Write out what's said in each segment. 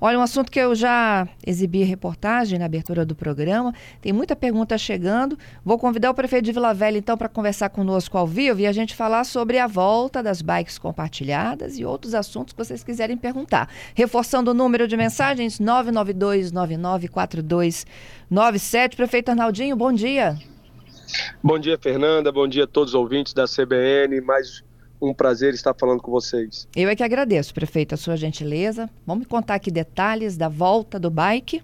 Olha, um assunto que eu já exibi reportagem na abertura do programa, tem muita pergunta chegando. Vou convidar o prefeito de Vila Velha, então, para conversar conosco ao vivo e a gente falar sobre a volta das bikes compartilhadas e outros assuntos que vocês quiserem perguntar. Reforçando o número de mensagens, 992-994297. Prefeito Arnaldinho, bom dia. Bom dia, Fernanda. Bom dia a todos os ouvintes da CBN. Mais um prazer estar falando com vocês. Eu é que agradeço, prefeito, a sua gentileza. Vamos me contar aqui detalhes da volta do bike?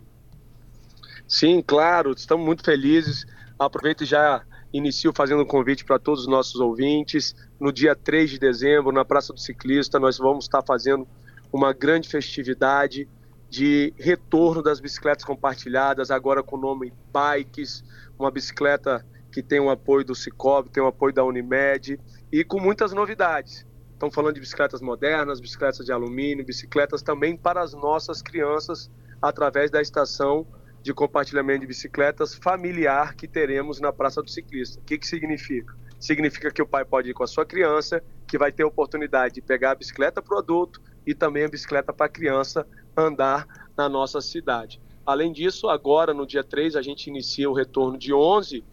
Sim, claro. Estamos muito felizes. Aproveito e já inicio fazendo um convite para todos os nossos ouvintes. No dia 3 de dezembro, na Praça do Ciclista, nós vamos estar fazendo uma grande festividade de retorno das bicicletas compartilhadas, agora com o nome Bikes, uma bicicleta que tem o apoio do Cicobi, tem o apoio da Unimed e com muitas novidades. Estão falando de bicicletas modernas, bicicletas de alumínio, bicicletas também para as nossas crianças através da estação de compartilhamento de bicicletas familiar que teremos na Praça do Ciclista. O que, que significa? Significa que o pai pode ir com a sua criança, que vai ter a oportunidade de pegar a bicicleta para o adulto e também a bicicleta para a criança andar na nossa cidade. Além disso, agora no dia 3 a gente inicia o retorno de 11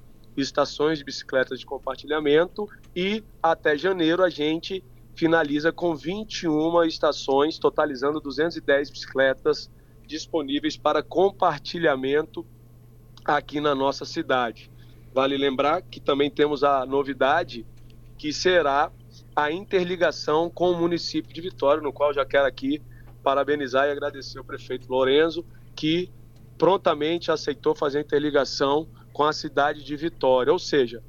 estações de bicicletas de compartilhamento e até janeiro a gente finaliza com 21 estações, totalizando 210 bicicletas disponíveis para compartilhamento aqui na nossa cidade. Vale lembrar que também temos a novidade que será a interligação com o município de Vitória, no qual já quero aqui parabenizar e agradecer ao prefeito Lorenzo, que prontamente aceitou fazer a interligação com a cidade de Vitória. Ou seja,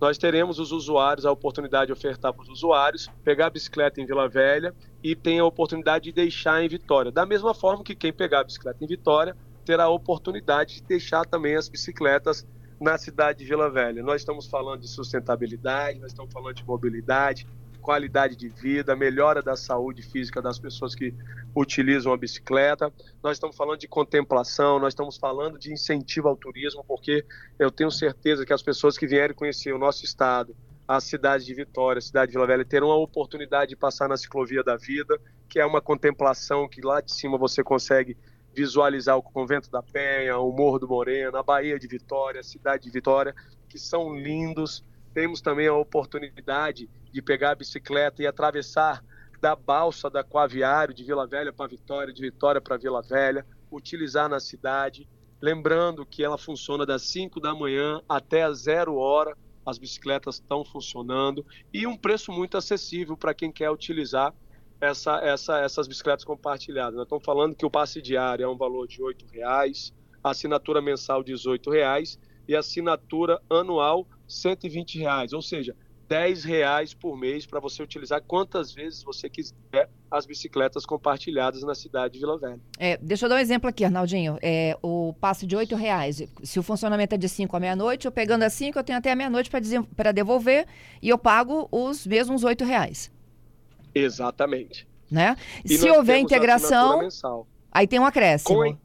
nós teremos os usuários a oportunidade de ofertar para os usuários, pegar a bicicleta em Vila Velha e tem a oportunidade de deixar em Vitória. Da mesma forma que quem pegar a bicicleta em Vitória terá a oportunidade de deixar também as bicicletas na cidade de Vila Velha. Nós estamos falando de sustentabilidade, nós estamos falando de mobilidade, qualidade de vida, melhora da saúde física das pessoas que utilizam a bicicleta. Nós estamos falando de contemplação, nós estamos falando de incentivo ao turismo, porque eu tenho certeza que as pessoas que vierem conhecer o nosso estado, a cidade de Vitória, a cidade de Vila Velha, terão a oportunidade de passar na ciclovia da vida, que é uma contemplação que lá de cima você consegue visualizar o Convento da Penha, o Morro do Moreno, a Baía de Vitória, a cidade de Vitória, que são lindos. Temos também a oportunidade de pegar a bicicleta e atravessar da balsa da Coaviário de Vila Velha para Vitória, de Vitória para Vila Velha, utilizar na cidade. Lembrando que ela funciona das 5 da manhã até as 0 hora, as bicicletas estão funcionando e um preço muito acessível para quem quer utilizar essa, essa, essas bicicletas compartilhadas. Nós estamos falando que o passe diário é um valor de R$ reais, a assinatura mensal R$ reais e a assinatura anual 120 reais. ou seja, 10 reais por mês para você utilizar quantas vezes você quiser as bicicletas compartilhadas na cidade de Vila Velha. É, deixa eu dar um exemplo aqui, Arnaldinho. É, o passe de 8 reais. Se o funcionamento é de 5 à meia-noite, eu pegando as 5, eu tenho até a meia-noite para devolver e eu pago os mesmos 8 reais. Exatamente. Né? Se houver integração, aí tem um acréscimo. Com a,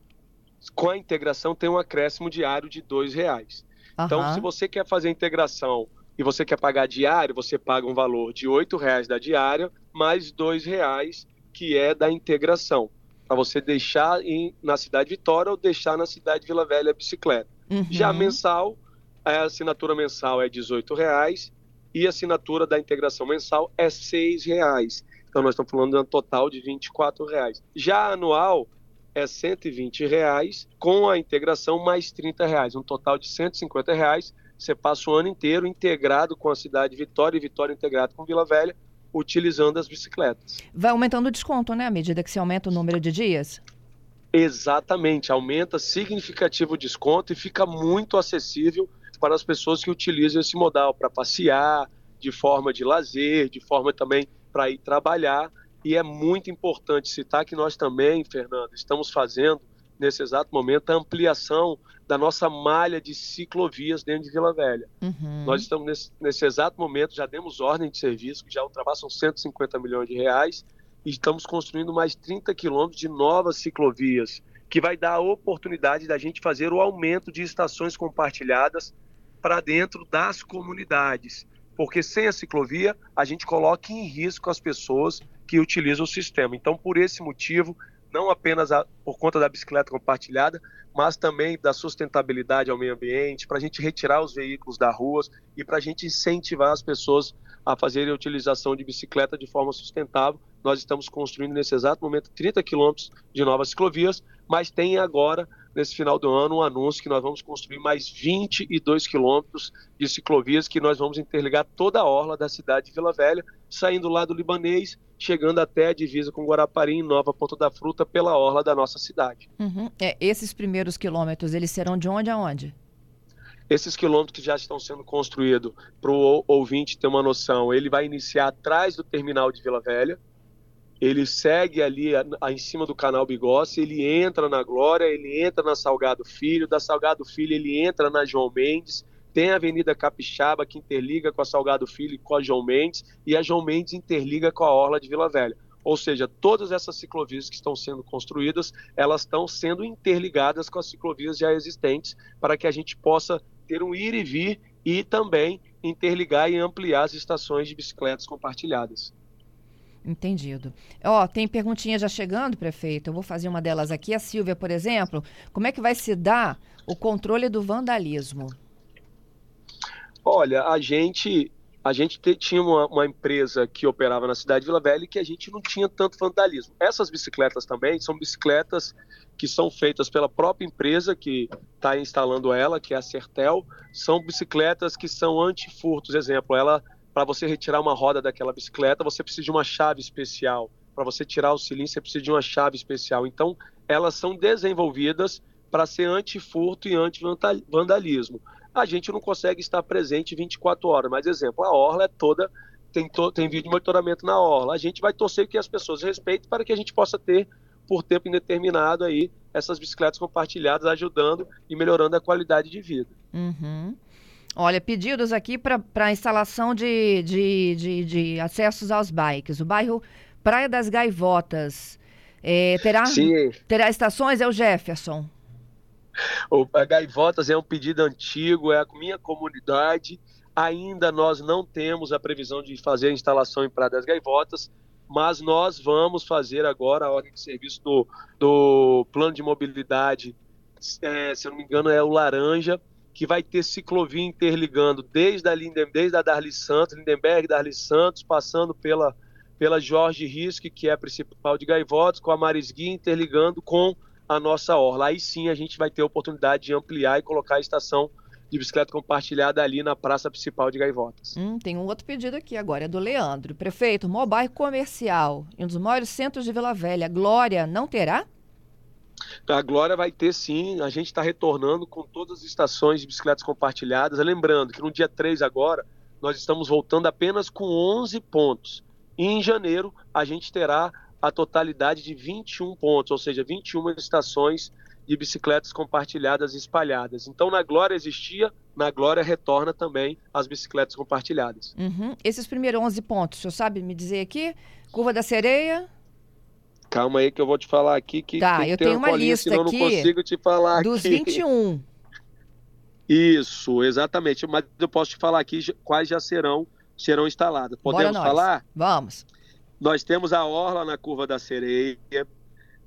com a, integração tem um acréscimo diário de R$ reais. Uhum. Então, se você quer fazer a integração e você quer pagar diário, você paga um valor de R$ reais da diária mais R$ reais que é da integração, para você deixar em, na cidade de Vitória ou deixar na cidade de Vila Velha a bicicleta. Uhum. Já mensal, a assinatura mensal é R$ reais e a assinatura da integração mensal é R$ reais. Então nós estamos falando de um total de R$ reais. Já anual é 120 reais com a integração mais R$ reais, um total de 150 reais você passa o ano inteiro integrado com a cidade de Vitória e Vitória integrado com Vila Velha, utilizando as bicicletas. Vai aumentando o desconto, né, à medida que se aumenta o número de dias? Exatamente, aumenta significativo o desconto e fica muito acessível para as pessoas que utilizam esse modal para passear, de forma de lazer, de forma também para ir trabalhar. E é muito importante citar que nós também, Fernando, estamos fazendo nesse exato momento, a ampliação da nossa malha de ciclovias dentro de Vila Velha. Uhum. Nós estamos nesse, nesse, exato momento, já demos ordem de serviço, que já ultrapassam 150 milhões de reais, e estamos construindo mais 30 quilômetros de novas ciclovias, que vai dar a oportunidade da gente fazer o aumento de estações compartilhadas para dentro das comunidades. Porque sem a ciclovia, a gente coloca em risco as pessoas que utilizam o sistema. Então, por esse motivo, não apenas a, por conta da bicicleta compartilhada, mas também da sustentabilidade ao meio ambiente, para a gente retirar os veículos das ruas e para a gente incentivar as pessoas a fazerem a utilização de bicicleta de forma sustentável. Nós estamos construindo nesse exato momento 30 quilômetros de novas ciclovias, mas tem agora, nesse final do ano, um anúncio que nós vamos construir mais 22 quilômetros de ciclovias que nós vamos interligar toda a orla da cidade de Vila Velha, saindo lá do Libanês, chegando até a divisa com Guarapari, em Nova Ponta da Fruta, pela orla da nossa cidade. Uhum. É, esses primeiros quilômetros, eles serão de onde a onde? Esses quilômetros que já estão sendo construídos, para o ouvinte ter uma noção, ele vai iniciar atrás do terminal de Vila Velha, ele segue ali a, a, em cima do canal Bigossi, ele entra na Glória, ele entra na Salgado Filho, da Salgado Filho ele entra na João Mendes, tem a Avenida Capixaba que interliga com a Salgado Filho e com a João Mendes, e a João Mendes interliga com a Orla de Vila Velha. Ou seja, todas essas ciclovias que estão sendo construídas, elas estão sendo interligadas com as ciclovias já existentes, para que a gente possa ter um ir e vir e também interligar e ampliar as estações de bicicletas compartilhadas. Entendido. Ó, tem perguntinha já chegando, prefeito. Eu vou fazer uma delas aqui. A Silvia, por exemplo, como é que vai se dar o controle do vandalismo? Olha, a gente a gente tinha uma, uma, empresa que operava na cidade de Vila Velha que a gente não tinha tanto vandalismo. Essas bicicletas também são bicicletas que são feitas pela própria empresa que está instalando ela, que é a Certel. São bicicletas que são anti-furtos. Exemplo, ela para você retirar uma roda daquela bicicleta, você precisa de uma chave especial. Para você tirar o cilindro, você precisa de uma chave especial. Então, elas são desenvolvidas para ser anti-furto e anti-vandalismo a gente não consegue estar presente 24 horas. Mas, exemplo, a orla é toda, tem, to, tem vídeo monitoramento na orla. A gente vai torcer que as pessoas respeitem para que a gente possa ter, por tempo indeterminado, aí, essas bicicletas compartilhadas, ajudando e melhorando a qualidade de vida. Uhum. Olha, pedidos aqui para instalação de, de, de, de, acessos aos bikes. O bairro Praia das Gaivotas é, terá, terá estações? É o Jefferson. O Gaivotas é um pedido antigo, é a minha comunidade. Ainda nós não temos a previsão de fazer a instalação em Praia das Gaivotas, mas nós vamos fazer agora a ordem de serviço do, do plano de mobilidade, é, se eu não me engano, é o Laranja, que vai ter ciclovia interligando desde a, Linden, desde a Darli Santos, Lindenberg, Darli Santos, passando pela, pela Jorge Risque, que é a principal de Gaivotas, com a Marisguia, interligando com a nossa orla. Aí sim a gente vai ter a oportunidade de ampliar e colocar a estação de bicicleta compartilhada ali na praça principal de Gaivotas. Hum, tem um outro pedido aqui agora, é do Leandro. Prefeito, maior bairro comercial, um dos maiores centros de Vila Velha, Glória, não terá? A Glória vai ter sim, a gente está retornando com todas as estações de bicicletas compartilhadas. Lembrando que no dia 3 agora, nós estamos voltando apenas com 11 pontos. E em janeiro, a gente terá a totalidade de 21 pontos, ou seja, 21 estações de bicicletas compartilhadas e espalhadas. Então, na Glória existia, na Glória retorna também as bicicletas compartilhadas. Uhum. Esses primeiros 11 pontos, o senhor sabe me dizer aqui? Curva da Sereia? Calma aí que eu vou te falar aqui que tá, eu tenho uma colinha, lista aqui eu não consigo te falar dos aqui. 21. Isso, exatamente. Mas eu posso te falar aqui quais já serão serão instaladas. Podemos falar? Vamos. Nós temos a Orla na Curva da Sereia,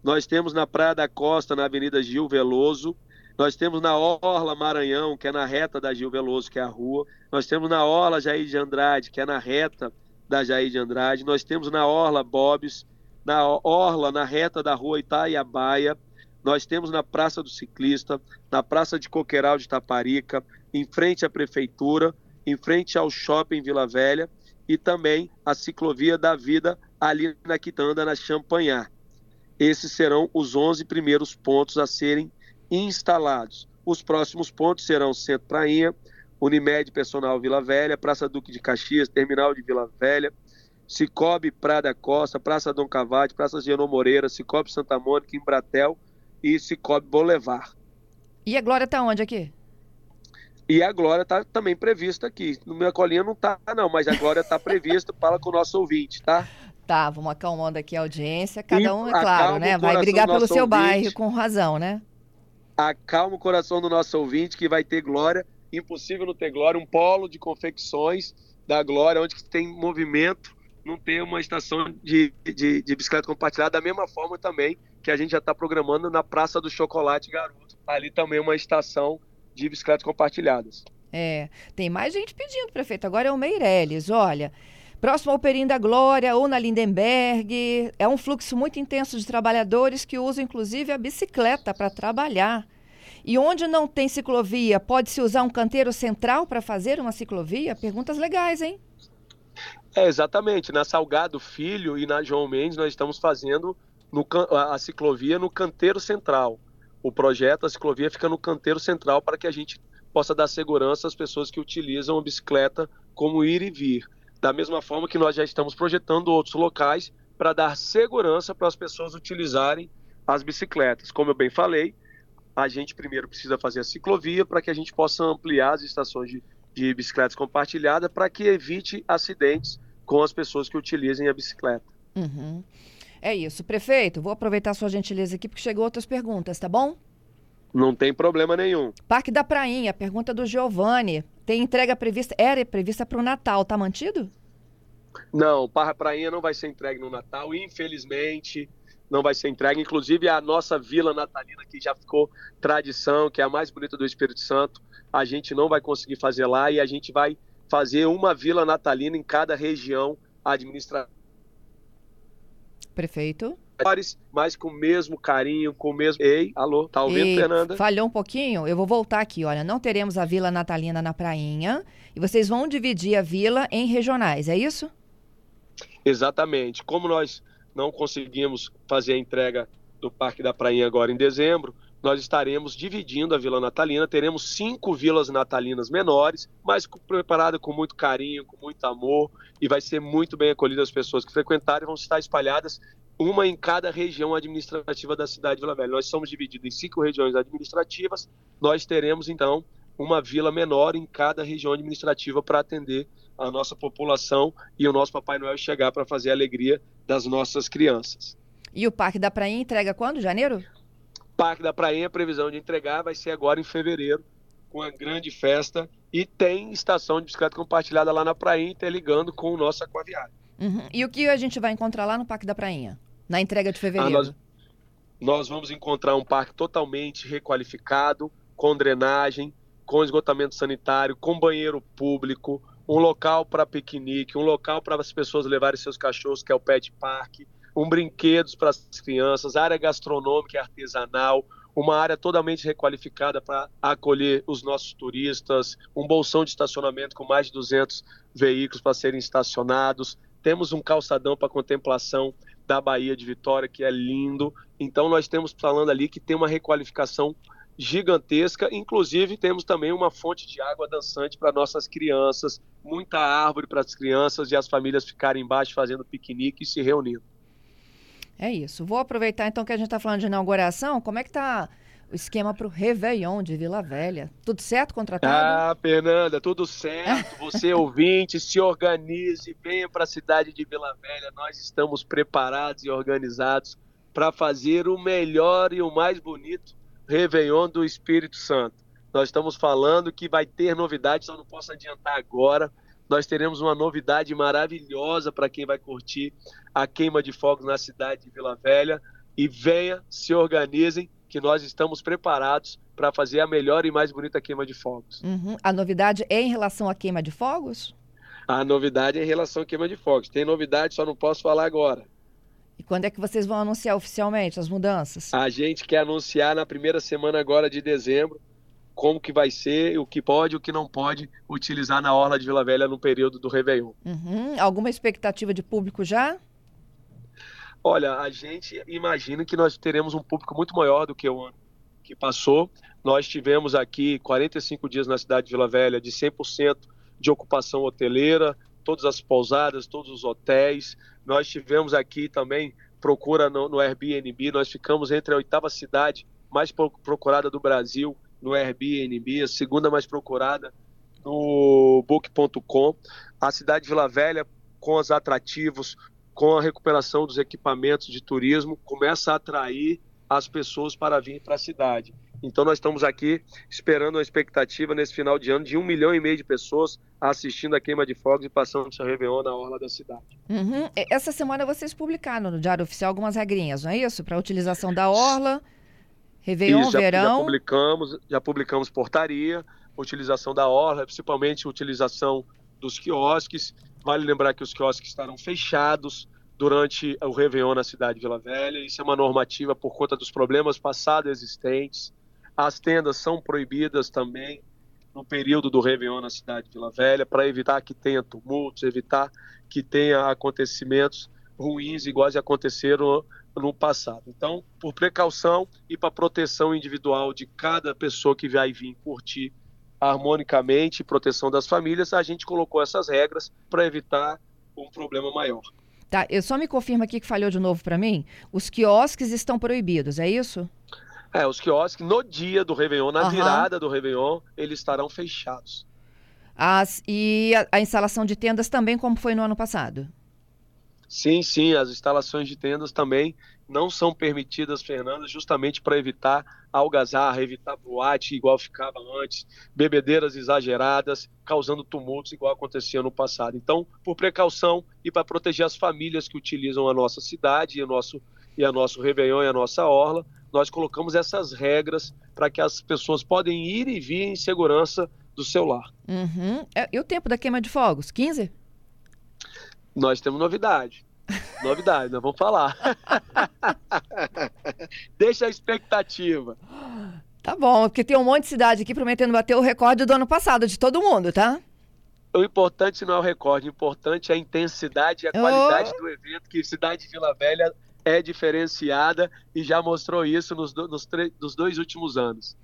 nós temos na Praia da Costa, na Avenida Gil Veloso, nós temos na Orla Maranhão, que é na reta da Gil Veloso, que é a rua, nós temos na Orla Jair de Andrade, que é na reta da Jair de Andrade, nós temos na Orla Bobs, na Orla, na reta da rua Itaiabaia, nós temos na Praça do Ciclista, na Praça de Coqueiral de Taparica, em frente à Prefeitura, em frente ao Shopping Vila Velha, e também a ciclovia da vida ali na Quitanda, na Champanhar. Esses serão os 11 primeiros pontos a serem instalados. Os próximos pontos serão Centro Prainha, Unimed Personal Vila Velha, Praça Duque de Caxias, Terminal de Vila Velha, Cicobi Prada Costa, Praça Dom Cavade, Praça Genô Moreira, Cicobi Santa Mônica, Embratel e Cicobi Boulevard. E a Glória está onde aqui? E a Glória está também prevista aqui. No minha colinha não está, não, mas a Glória está prevista. Fala com o nosso ouvinte, tá? Tá, vamos acalmando aqui a audiência. Cada um, é claro, né? Vai brigar pelo seu ouvinte. bairro com razão, né? Acalma o coração do nosso ouvinte que vai ter Glória. Impossível não ter Glória. Um polo de confecções da Glória, onde tem movimento não ter uma estação de, de, de bicicleta compartilhada, da mesma forma também que a gente já está programando na Praça do Chocolate Garoto, ali também uma estação de bicicletas compartilhadas. É, tem mais gente pedindo, prefeito. Agora é o Meirelles, olha. Próximo ao Perim da Glória ou na Lindenberg, é um fluxo muito intenso de trabalhadores que usam inclusive a bicicleta para trabalhar. E onde não tem ciclovia, pode-se usar um canteiro central para fazer uma ciclovia? Perguntas legais, hein? É, exatamente. Na Salgado Filho e na João Mendes nós estamos fazendo no, a ciclovia no canteiro central. O projeto, a ciclovia fica no canteiro central para que a gente possa dar segurança às pessoas que utilizam a bicicleta como ir e vir. Da mesma forma que nós já estamos projetando outros locais para dar segurança para as pessoas utilizarem as bicicletas. Como eu bem falei, a gente primeiro precisa fazer a ciclovia para que a gente possa ampliar as estações de, de bicicletas compartilhadas para que evite acidentes com as pessoas que utilizem a bicicleta. Uhum. É isso. Prefeito, vou aproveitar a sua gentileza aqui porque chegou outras perguntas, tá bom? Não tem problema nenhum. Parque da Prainha, pergunta do Giovanni. Tem entrega prevista? Era prevista para o Natal, tá mantido? Não, Parra Prainha não vai ser entregue no Natal, infelizmente não vai ser entregue. Inclusive a nossa vila natalina, que já ficou tradição, que é a mais bonita do Espírito Santo, a gente não vai conseguir fazer lá e a gente vai fazer uma vila natalina em cada região administrativa. Prefeito mas com o mesmo carinho, com o mesmo. Ei, alô, tá ouvindo, Ei, Fernanda? Falhou um pouquinho? Eu vou voltar aqui. Olha, não teremos a Vila Natalina na Prainha e vocês vão dividir a vila em regionais, é isso? Exatamente. Como nós não conseguimos fazer a entrega do Parque da Prainha agora em dezembro, nós estaremos dividindo a Vila Natalina. Teremos cinco vilas natalinas menores, mas preparada com muito carinho, com muito amor, e vai ser muito bem acolhida as pessoas que frequentarem, vão estar espalhadas uma em cada região administrativa da cidade de Vila Velha. Nós somos divididos em cinco regiões administrativas, nós teremos então uma vila menor em cada região administrativa para atender a nossa população e o nosso Papai Noel chegar para fazer a alegria das nossas crianças. E o Parque da Prainha entrega quando? Janeiro? Parque da Prainha, a previsão de entregar vai ser agora em fevereiro, com a grande festa. E tem estação de bicicleta compartilhada lá na Prainha, interligando com o nosso aquaviário. Uhum. E o que a gente vai encontrar lá no Parque da Prainha? Na entrega de fevereiro. Ah, nós, nós vamos encontrar um parque totalmente requalificado, com drenagem, com esgotamento sanitário, com banheiro público, um local para piquenique, um local para as pessoas levarem seus cachorros, que é o pet park, um brinquedos para as crianças, área gastronômica e artesanal, uma área totalmente requalificada para acolher os nossos turistas, um bolsão de estacionamento com mais de 200 veículos para serem estacionados, temos um calçadão para contemplação da Bahia de Vitória, que é lindo. Então, nós temos falando ali que tem uma requalificação gigantesca. Inclusive, temos também uma fonte de água dançante para nossas crianças, muita árvore para as crianças e as famílias ficarem embaixo fazendo piquenique e se reunindo. É isso. Vou aproveitar então que a gente está falando de inauguração. Como é que está o esquema para o Réveillon de Vila Velha. Tudo certo, contratado? Ah, Fernanda, tudo certo. Você ouvinte, se organize, venha para a cidade de Vila Velha. Nós estamos preparados e organizados para fazer o melhor e o mais bonito Réveillon do Espírito Santo. Nós estamos falando que vai ter novidades, só não posso adiantar agora. Nós teremos uma novidade maravilhosa para quem vai curtir a queima de fogos na cidade de Vila Velha. E venha, se organizem, que nós estamos preparados para fazer a melhor e mais bonita queima de fogos. Uhum. A novidade é em relação à queima de fogos? A novidade é em relação à queima de fogos. Tem novidade, só não posso falar agora. E quando é que vocês vão anunciar oficialmente as mudanças? A gente quer anunciar na primeira semana agora de dezembro como que vai ser, o que pode e o que não pode utilizar na Orla de Vila Velha no período do Réveillon. Uhum. Alguma expectativa de público já? Olha, a gente imagina que nós teremos um público muito maior do que o ano que passou. Nós tivemos aqui 45 dias na cidade de Vila Velha de 100% de ocupação hoteleira, todas as pousadas, todos os hotéis. Nós tivemos aqui também procura no, no Airbnb, nós ficamos entre a oitava cidade mais procurada do Brasil no Airbnb, a segunda mais procurada no book.com. A cidade de Vila Velha com os atrativos, com a recuperação dos equipamentos de turismo, começa a atrair as pessoas para vir para a cidade. Então nós estamos aqui esperando uma expectativa nesse final de ano de um milhão e meio de pessoas assistindo a queima de fogos e passando seu Réveillon na orla da cidade. Uhum. Essa semana vocês publicaram no Diário Oficial algumas regrinhas, não é isso? Para a utilização da orla, Réveillon, isso, já, verão. Já publicamos, já publicamos portaria, utilização da orla, principalmente utilização dos quiosques. Vale lembrar que os quiosques estarão fechados durante o Réveillon na cidade de Vila Velha. Isso é uma normativa por conta dos problemas passados existentes. As tendas são proibidas também no período do Réveillon na cidade de Vila Velha, para evitar que tenha tumultos, evitar que tenha acontecimentos ruins iguais aconteceram no passado. Então, por precaução e para proteção individual de cada pessoa que vai vir curtir harmonicamente, proteção das famílias, a gente colocou essas regras para evitar um problema maior. Tá, eu só me confirma aqui que falhou de novo para mim. Os quiosques estão proibidos, é isso? É, os quiosques no dia do Réveillon, na uhum. virada do Réveillon, eles estarão fechados. As, e a, a, instalação de tendas também, como foi no ano passado? Sim, sim, as instalações de tendas também não são permitidas, Fernanda, justamente para evitar algazarra, evitar boate igual ficava antes, bebedeiras exageradas, causando tumultos igual acontecia no passado. Então, por precaução e para proteger as famílias que utilizam a nossa cidade e o nosso, e a nosso Réveillon e a nossa orla, nós colocamos essas regras para que as pessoas podem ir e vir em segurança do seu lar. Uhum. É, e o tempo da queima de fogos? 15? Nós temos novidade. Novidade, nós vamos falar. Deixa a expectativa. Tá bom, porque tem um monte de cidade aqui prometendo bater o recorde do ano passado de todo mundo, tá? O importante não é o recorde, o importante é a intensidade e a qualidade oh. do evento, que Cidade de Vila Velha é diferenciada e já mostrou isso nos, nos, nos dois últimos anos.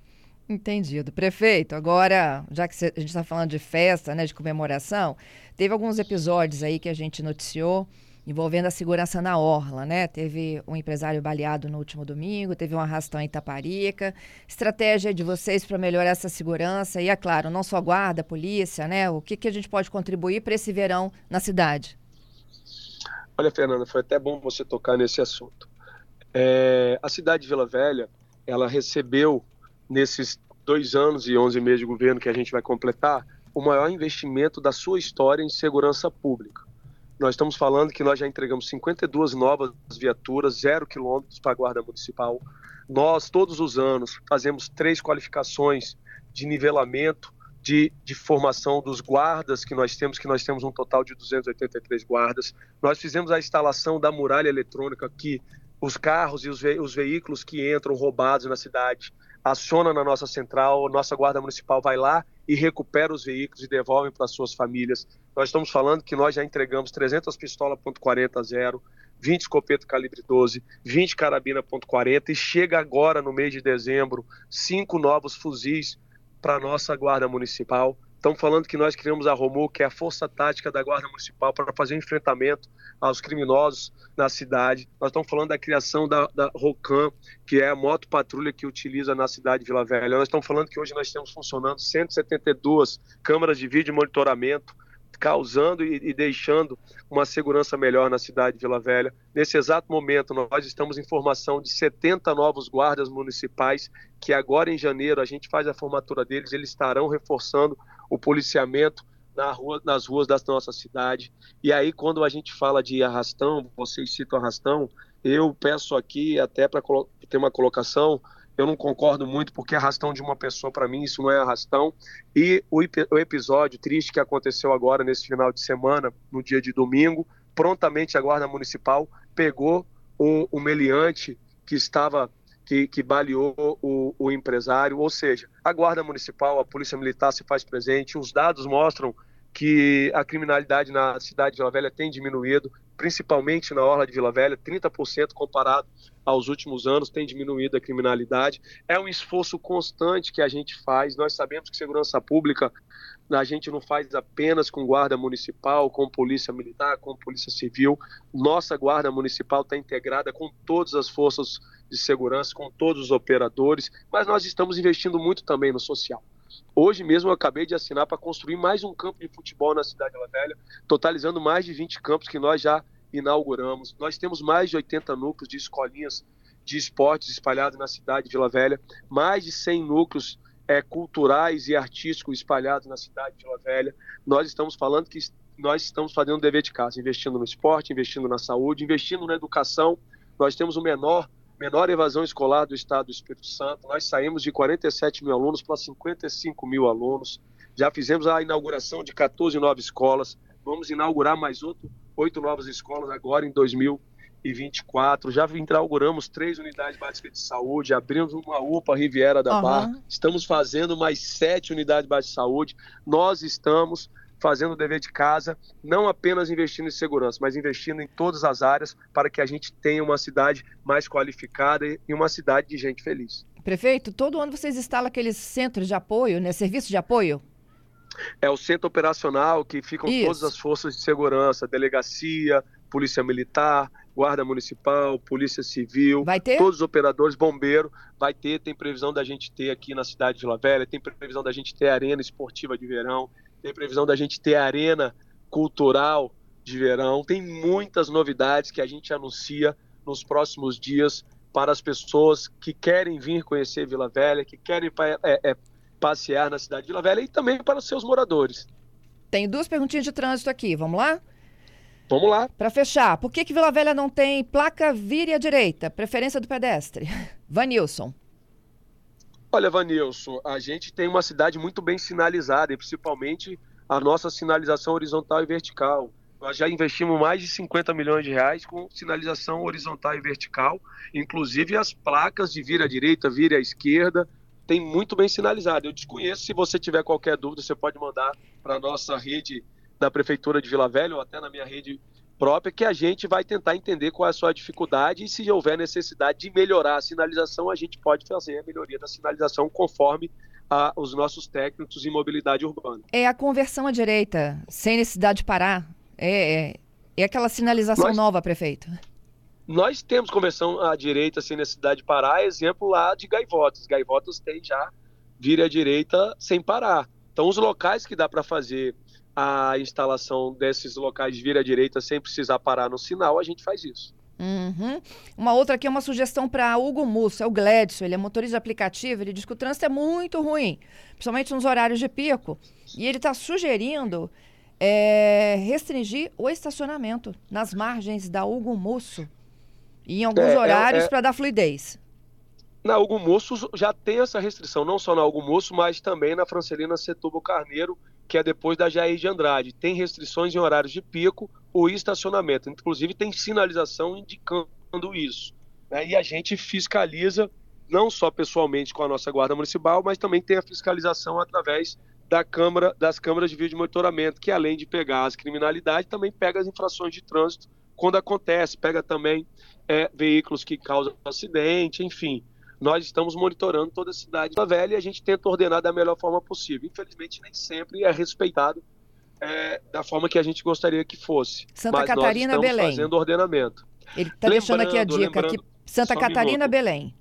Entendido. Prefeito, agora, já que a gente está falando de festa, né, de comemoração, teve alguns episódios aí que a gente noticiou envolvendo a segurança na orla, né? Teve um empresário baleado no último domingo, teve um arrastão em Taparica. Estratégia de vocês para melhorar essa segurança e, é claro, não só guarda, polícia, né? O que, que a gente pode contribuir para esse verão na cidade? Olha, Fernanda, foi até bom você tocar nesse assunto. É, a cidade de Vila Velha, ela recebeu, nesses dois anos e onze meses de governo que a gente vai completar, o maior investimento da sua história em segurança pública. Nós estamos falando que nós já entregamos 52 novas viaturas, zero quilômetros para a Guarda Municipal. Nós, todos os anos, fazemos três qualificações de nivelamento de, de, formação dos guardas que nós temos, que nós temos um total de 283 guardas. Nós fizemos a instalação da muralha eletrônica que os carros e os, ve os veículos que entram roubados na cidade aciona na nossa central, nossa guarda municipal vai lá e recupera os veículos e devolve para suas famílias. Nós estamos falando que nós já entregamos 300 pistola .40 zero, 20 escopeta calibre 12, 20 carabina .40 e chega agora no mês de dezembro cinco novos fuzis para a nossa Guarda Municipal. Estamos falando que nós criamos a ROMU, que é a Força Tática da Guarda Municipal, para fazer um enfrentamento aos criminosos na cidade. Nós estamos falando da criação da, da ROCAM, que é a moto patrulha que utiliza na cidade de Vila Velha. Nós estamos falando que hoje nós temos funcionando 172 câmaras de vídeo monitoramento, causando e, e, deixando uma segurança melhor na cidade de Vila Velha. Nesse exato momento, nós estamos em formação de 70 novos guardas municipais, que agora em janeiro a gente faz a formatura deles, eles estarão reforçando o policiamento na rua, nas ruas da nossa cidade. E aí, quando a gente fala de arrastão, vocês citam arrastão, eu peço aqui até para ter uma colocação eu não concordo muito, porque arrastão de uma pessoa, para mim, isso não é arrastão. E o, o, episódio triste que aconteceu agora, nesse final de semana, no dia de domingo, prontamente a Guarda Municipal pegou um, um meliante que estava. Que, que baleou o, o empresário, ou seja, a Guarda Municipal, a Polícia Militar se faz presente, os dados mostram que a criminalidade na cidade de Vila Velha tem diminuído, principalmente na Orla de Vila Velha, 30% comparado aos últimos anos, tem diminuído a criminalidade. É um esforço constante que a gente faz. Nós sabemos que segurança pública a gente não faz apenas com guarda municipal, com polícia militar, com polícia civil. Nossa guarda municipal está integrada com todas as forças de segurança, com todos os operadores, mas nós estamos investindo muito também no social. Hoje mesmo eu acabei de assinar para construir mais um campo de futebol na cidade de La Velha, totalizando mais de 20 campos que nós já inauguramos. Nós temos mais de 80 núcleos de escolinhas de esportes espalhados na cidade de Vila Velha, mais de 100 núcleos é, culturais e artísticos espalhados na cidade de Vila Velha. Nós estamos falando que nós estamos fazendo o dever de casa, investindo no esporte, investindo na saúde, investindo na educação. Nós temos o menor menor evasão escolar do estado do Espírito Santo. Nós saímos de 47 mil alunos para 55 mil alunos. Já fizemos a inauguração de 14 novas escolas. Vamos inaugurar mais outro, oito novas escolas agora em 2024. Já inauguramos três unidades básicas de saúde, abrimos uma UPA Riviera da uhum. Barra. Estamos fazendo mais sete unidades básicas de saúde. Nós estamos fazendo o dever de casa, não apenas investindo em segurança, mas investindo em todas as áreas para que a gente tenha uma cidade mais qualificada e uma cidade de gente feliz. Prefeito, todo ano vocês instalam aqueles centros de apoio, né? Serviço de apoio? É o centro operacional que ficam Isso. todas as forças de segurança, delegacia, polícia militar, guarda municipal, polícia civil, todos os operadores, bombeiro, vai ter, tem previsão da gente ter aqui na cidade de Vila Velha, tem previsão da gente ter arena esportiva de verão, tem previsão da gente ter arena cultural de verão, tem muitas novidades que a gente anuncia nos próximos dias para as pessoas que querem vir conhecer Vila Velha, que querem é, é, passear na cidade de Vila Velha e também para os seus moradores. Tem duas perguntinhas de trânsito aqui, vamos lá? Vamos lá. Para fechar, por que, que Vila Velha não tem placa vire à direita, preferência do pedestre? Vanilson. Olha, Vanilson, a gente tem uma cidade muito bem sinalizada e principalmente a nossa sinalização horizontal e vertical. Nós já investimos mais de 50 milhões de reais com sinalização horizontal e vertical, inclusive as placas de vira à direita, vira à esquerda, tem muito bem sinalizado. Eu desconheço, se você tiver qualquer dúvida, você pode mandar para a nossa rede da Prefeitura de Vila Velha ou até na minha rede própria que a gente vai tentar entender qual é a sua dificuldade e se houver necessidade de melhorar a sinalização, a gente pode fazer a melhoria da sinalização conforme a, os nossos técnicos em mobilidade urbana. É a conversão à direita, sem necessidade de parar. É, é, é aquela sinalização nós, nova, prefeito. Nós temos conversão à direita sem necessidade de parar, exemplo lá de Gaivotas. Gaivotas tem já vira à direita sem parar. Então, os locais que dá para fazer a instalação desses locais de vira direita sem precisar parar no sinal, a gente faz isso. Uhum. Uma outra aqui é uma sugestão para Hugo Musso, é o Gledson, ele é motorista de aplicativo, ele diz que o trânsito é muito ruim, principalmente nos horários de pico, e ele está sugerindo é, restringir o estacionamento nas margens da Hugo Musso, em alguns é, é horários é, para dar fluidez. Na Hugo Moço já tem essa restrição, não só na Hugo Moço, mas também na Francelina Setúbal Carneiro, que é depois da Jair de Andrade. Tem restrições em horários de pico ou estacionamento. Inclusive tem sinalização indicando isso. Né? E a gente fiscaliza não só pessoalmente com a nossa guarda municipal, mas também tem a fiscalização através da câmara, das câmaras de vídeo de monitoramento, que além de pegar as criminalidades, também pega as infrações de trânsito quando acontece, pega também é, veículos que causam acidente, enfim nós estamos monitorando toda a cidade da velha e a gente tenta ordenar da melhor forma possível. Infelizmente, nem sempre é respeitado é, da forma que a gente gostaria que fosse. Santa Mas Catarina, nós estamos Belém. fazendo ordenamento. Ele está deixando aqui a dica aqui. Santa Catarina, Belém.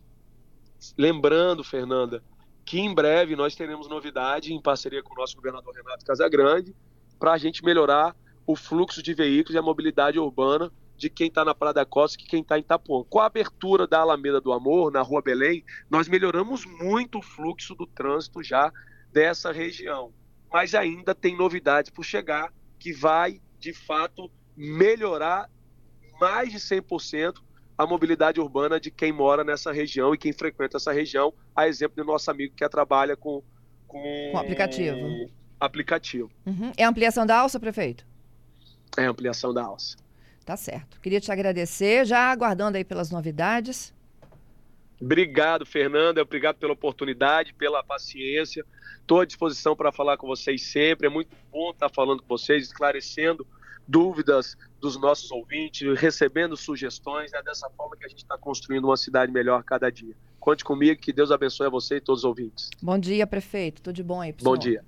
Lembrando, Fernanda, que em breve nós teremos novidade em parceria com o nosso governador Renato Casagrande para a gente melhorar o fluxo de veículos e a mobilidade urbana de quem está na Praia da Costa que quem está em Itapuã. Com a abertura da Alameda do Amor, na Rua Belém, nós melhoramos muito o fluxo do trânsito já dessa região. Mas ainda tem novidades por chegar que vai, de fato, melhorar mais de 100% a mobilidade urbana de quem mora nessa região e quem frequenta essa região, a exemplo do nosso amigo que trabalha com, com, com aplicativo. aplicativo. Uhum. É ampliação da alça, prefeito? É ampliação da alça. Tá certo. Queria te agradecer, já aguardando aí pelas novidades. Obrigado, Fernanda. Obrigado pela oportunidade, pela paciência. Estou à disposição para falar com vocês sempre. É muito bom estar falando com vocês, esclarecendo dúvidas dos nossos ouvintes, recebendo sugestões. É dessa forma que a gente está construindo uma cidade melhor cada dia. Conte comigo, que Deus abençoe a você e todos os ouvintes. Bom dia, prefeito. Tudo de bom aí, pessoal. Bom dia.